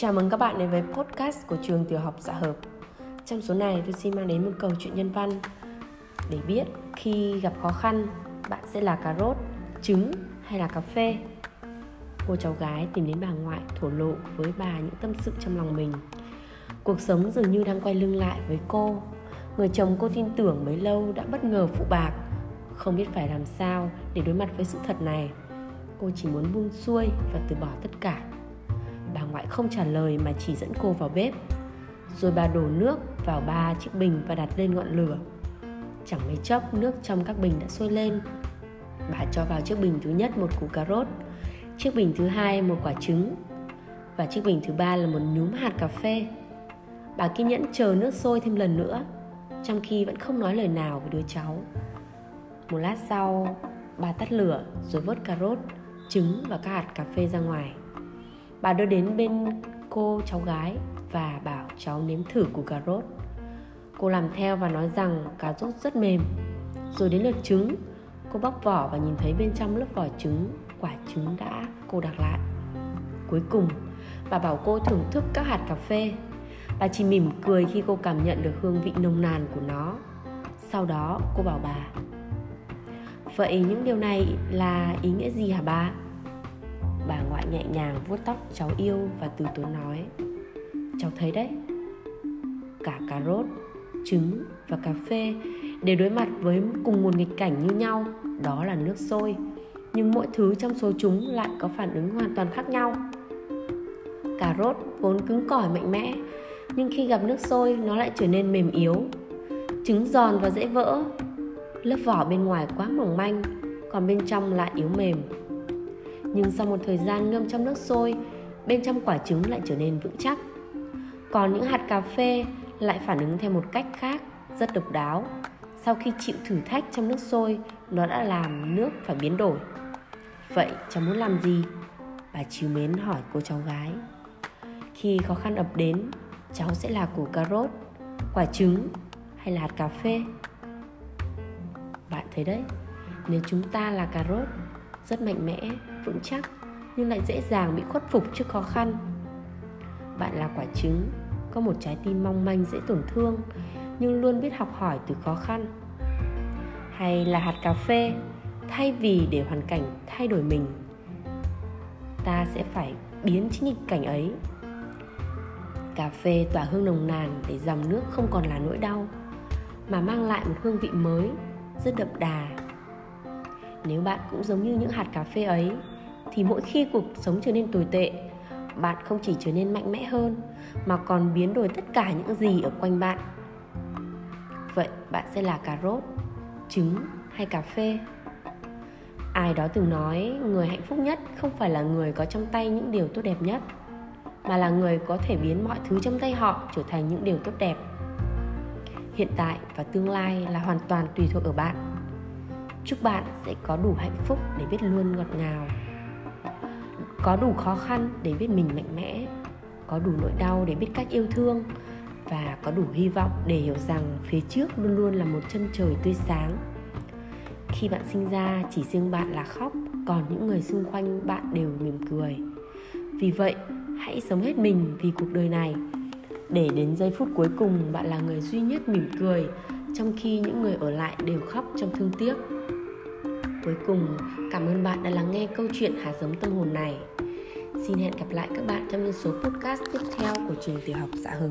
Chào mừng các bạn đến với podcast của trường tiểu học Dạ Hợp. Trong số này tôi xin mang đến một câu chuyện nhân văn để biết khi gặp khó khăn bạn sẽ là cà rốt, trứng hay là cà phê. Cô cháu gái tìm đến bà ngoại thổ lộ với bà những tâm sự trong lòng mình. Cuộc sống dường như đang quay lưng lại với cô. Người chồng cô tin tưởng mấy lâu đã bất ngờ phụ bạc, không biết phải làm sao để đối mặt với sự thật này. Cô chỉ muốn buông xuôi và từ bỏ tất cả bà ngoại không trả lời mà chỉ dẫn cô vào bếp. Rồi bà đổ nước vào ba chiếc bình và đặt lên ngọn lửa. Chẳng mấy chốc, nước trong các bình đã sôi lên. Bà cho vào chiếc bình thứ nhất một củ cà rốt, chiếc bình thứ hai một quả trứng và chiếc bình thứ ba là một nhúm hạt cà phê. Bà kiên nhẫn chờ nước sôi thêm lần nữa, trong khi vẫn không nói lời nào với đứa cháu. Một lát sau, bà tắt lửa rồi vớt cà rốt, trứng và các hạt cà phê ra ngoài. Bà đưa đến bên cô cháu gái và bảo cháu nếm thử củ cà rốt. Cô làm theo và nói rằng cà rốt rất mềm. Rồi đến lượt trứng, cô bóc vỏ và nhìn thấy bên trong lớp vỏ trứng, quả trứng đã cô đặt lại. Cuối cùng, bà bảo cô thưởng thức các hạt cà phê. Bà chỉ mỉm cười khi cô cảm nhận được hương vị nồng nàn của nó. Sau đó cô bảo bà Vậy những điều này là ý nghĩa gì hả bà? Ngoại nhẹ nhàng vuốt tóc cháu yêu và từ tốn nói. Cháu thấy đấy, cả cà rốt, trứng và cà phê đều đối mặt với cùng một nghịch cảnh như nhau, đó là nước sôi. Nhưng mỗi thứ trong số chúng lại có phản ứng hoàn toàn khác nhau. Cà rốt vốn cứng cỏi mạnh mẽ, nhưng khi gặp nước sôi, nó lại trở nên mềm yếu. Trứng giòn và dễ vỡ, lớp vỏ bên ngoài quá mỏng manh, còn bên trong lại yếu mềm nhưng sau một thời gian ngâm trong nước sôi, bên trong quả trứng lại trở nên vững chắc. Còn những hạt cà phê lại phản ứng theo một cách khác, rất độc đáo. Sau khi chịu thử thách trong nước sôi, nó đã làm nước phải biến đổi. Vậy cháu muốn làm gì? Bà chiều mến hỏi cô cháu gái. Khi khó khăn ập đến, cháu sẽ là củ cà rốt, quả trứng hay là hạt cà phê? Bạn thấy đấy, nếu chúng ta là cà rốt rất mạnh mẽ, vững chắc, nhưng lại dễ dàng bị khuất phục trước khó khăn. Bạn là quả trứng, có một trái tim mong manh dễ tổn thương, nhưng luôn biết học hỏi từ khó khăn. Hay là hạt cà phê, thay vì để hoàn cảnh thay đổi mình, ta sẽ phải biến chính nghịch cảnh ấy. Cà phê tỏa hương nồng nàn để dòng nước không còn là nỗi đau, mà mang lại một hương vị mới, rất đậm đà nếu bạn cũng giống như những hạt cà phê ấy, thì mỗi khi cuộc sống trở nên tồi tệ, bạn không chỉ trở nên mạnh mẽ hơn, mà còn biến đổi tất cả những gì ở quanh bạn. Vậy bạn sẽ là cà rốt, trứng hay cà phê? Ai đó từng nói, người hạnh phúc nhất không phải là người có trong tay những điều tốt đẹp nhất, mà là người có thể biến mọi thứ trong tay họ trở thành những điều tốt đẹp. Hiện tại và tương lai là hoàn toàn tùy thuộc ở bạn chúc bạn sẽ có đủ hạnh phúc để biết luôn ngọt ngào. Có đủ khó khăn để biết mình mạnh mẽ. Có đủ nỗi đau để biết cách yêu thương. Và có đủ hy vọng để hiểu rằng phía trước luôn luôn là một chân trời tươi sáng. Khi bạn sinh ra, chỉ riêng bạn là khóc, còn những người xung quanh bạn đều mỉm cười. Vì vậy, hãy sống hết mình vì cuộc đời này. Để đến giây phút cuối cùng, bạn là người duy nhất mỉm cười trong khi những người ở lại đều khóc trong thương tiếc. Cuối cùng, cảm ơn bạn đã lắng nghe câu chuyện hạt giống tâm hồn này. Xin hẹn gặp lại các bạn trong những số podcast tiếp theo của trường tiểu học dạ xã hợp